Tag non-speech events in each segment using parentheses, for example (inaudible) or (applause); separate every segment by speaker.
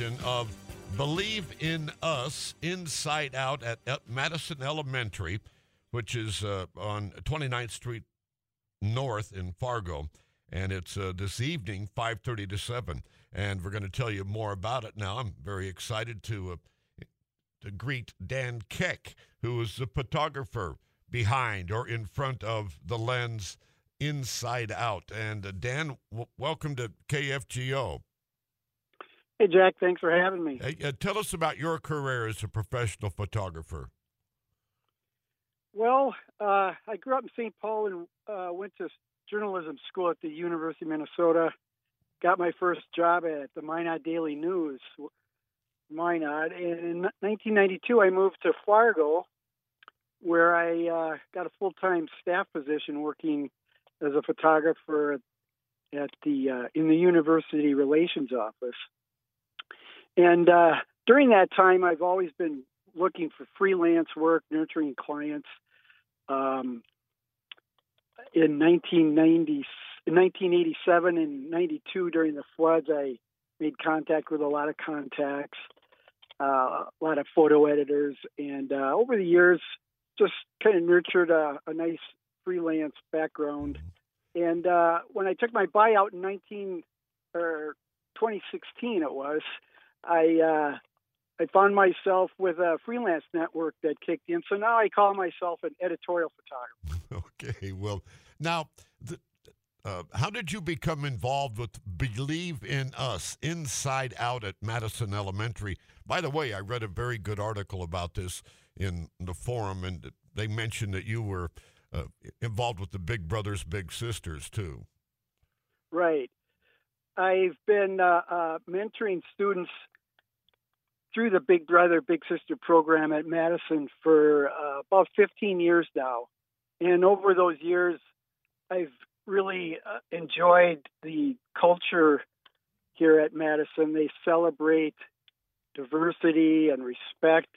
Speaker 1: of Believe in Us Inside Out at Madison Elementary, which is uh, on 29th Street North in Fargo. And it's uh, this evening, 5.30 to 7. And we're going to tell you more about it now. I'm very excited to, uh, to greet Dan Koeck, who is the photographer behind or in front of the lens inside out. And uh, Dan, w- welcome to KFGO.
Speaker 2: Hey, Jack, thanks for having me.
Speaker 1: Hey, uh, tell us about your career as a professional photographer.
Speaker 2: Well, uh, I grew up in St. Paul and uh, went to journalism school at the University of Minnesota. Got my first job at the Minot Daily News, Minot. And in 1992, I moved to Fargo, where I uh, got a full time staff position working as a photographer at the uh, in the university relations office. And uh, during that time, I've always been looking for freelance work, nurturing clients. Um, in 1990, in 1987 and 92, during the floods, I made contact with a lot of contacts, uh, a lot of photo editors, and uh, over the years, just kind of nurtured a, a nice freelance background. And uh, when I took my buyout in 19 or 2016, it was I uh, I found myself with a freelance network that kicked in. So now I call myself an editorial photographer. (laughs)
Speaker 1: Okay, well, now, the, uh, how did you become involved with Believe in Us Inside Out at Madison Elementary? By the way, I read a very good article about this in the forum, and they mentioned that you were uh, involved with the Big Brothers Big Sisters too.
Speaker 2: Right. I've been uh, uh, mentoring students through the Big Brother Big Sister program at Madison for uh, about 15 years now, and over those years, I've really uh, enjoyed the culture here at Madison. They celebrate diversity and respect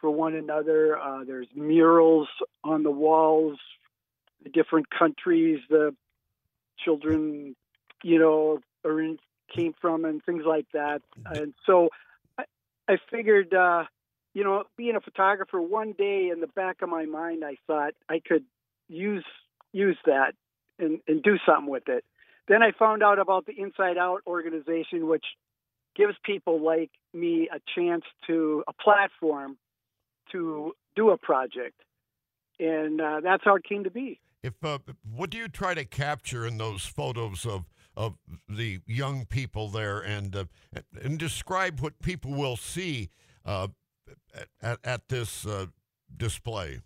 Speaker 2: for one another. Uh, there's murals on the walls, the different countries the children, you know, are in, came from, and things like that. And so, I, figured, uh, you know, being a photographer, one day in the back of my mind, I thought I could use use that and, and do something with it. Then I found out about the Inside Out organization, which gives people like me a chance to a platform to do a project, and uh, that's how it came to be.
Speaker 1: If uh, what do you try to capture in those photos of of the young people there, and uh, and describe what people will see uh, at, at this uh, display?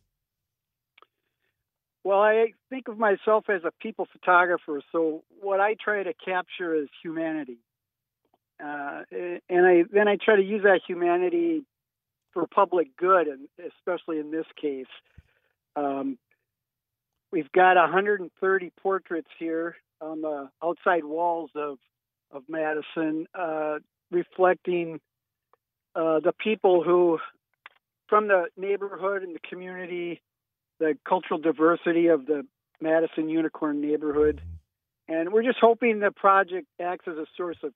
Speaker 2: Well, I think of myself as a people photographer, so what I try to capture is humanity, uh, and I then I try to use that humanity for public good, and especially in this case. Um, we've got 130 portraits here on the outside walls of of Madison, uh, reflecting uh, the people who, from the neighborhood and the community, the cultural diversity of the Madison Unicorn neighborhood, and we're just hoping the project acts as a source of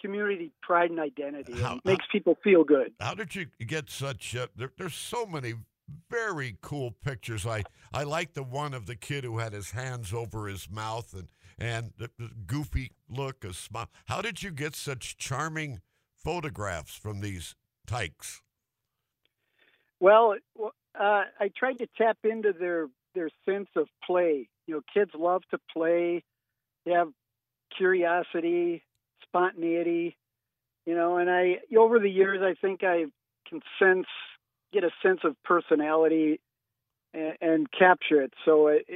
Speaker 2: community pride and identity. How, and makes how, people feel good.
Speaker 1: How did you get such? Uh, there, there's so many very cool pictures. I I like the one of the kid who had his hands over his mouth and and the, the goofy look, a smile. How did you get such charming photographs from these tykes?
Speaker 2: Well, uh, I tried to tap into their their sense of play. You know, kids love to play. They have curiosity, spontaneity. You know, and I over the years, I think I can sense, get a sense of personality, and, and capture it. So it,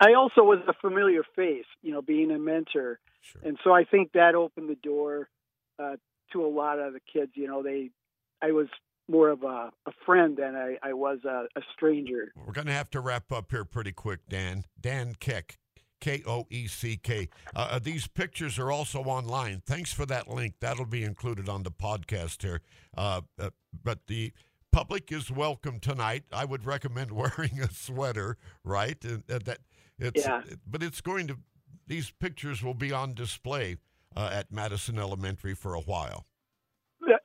Speaker 2: I also was a familiar face, you know, being a mentor, sure. and so I think that opened the door uh, to a lot of the kids. You know, they, I was more of a, a friend than I, I was a, a stranger.
Speaker 1: We're going to have to wrap up here pretty quick, Dan. Dan Koeck, K O E C K. Uh, uh, these pictures are also online. Thanks for that link. That'll be included on the podcast here. Uh, uh, but the public is welcome tonight. I would recommend (laughs) wearing a sweater, right? And, that it's, yeah. But it's going to, these pictures will be on display uh, at Madison Elementary for a while.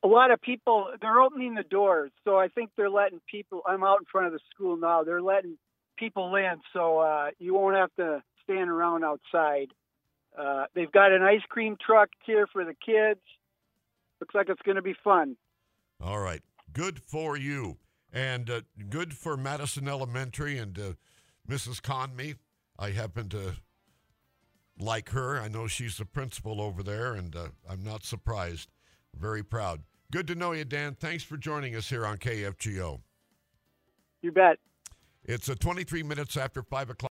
Speaker 2: a lot of people they're opening the doors, so I think they're letting people. I'm out in front of the school now. They're letting people in, so uh, you won't have to stand around outside. Uh, they've got an ice cream truck here for the kids. Looks like it's going to be fun.
Speaker 1: All right, good for you, and uh, good for Madison Elementary and uh, Mrs. Conmee. I happen to like her. I know she's the principal over there, and uh, I'm not surprised. Very proud. Good to know you, Dan. Thanks for joining us here on KFGO.
Speaker 2: You bet.
Speaker 1: It's a 23 minutes after 5 o'clock.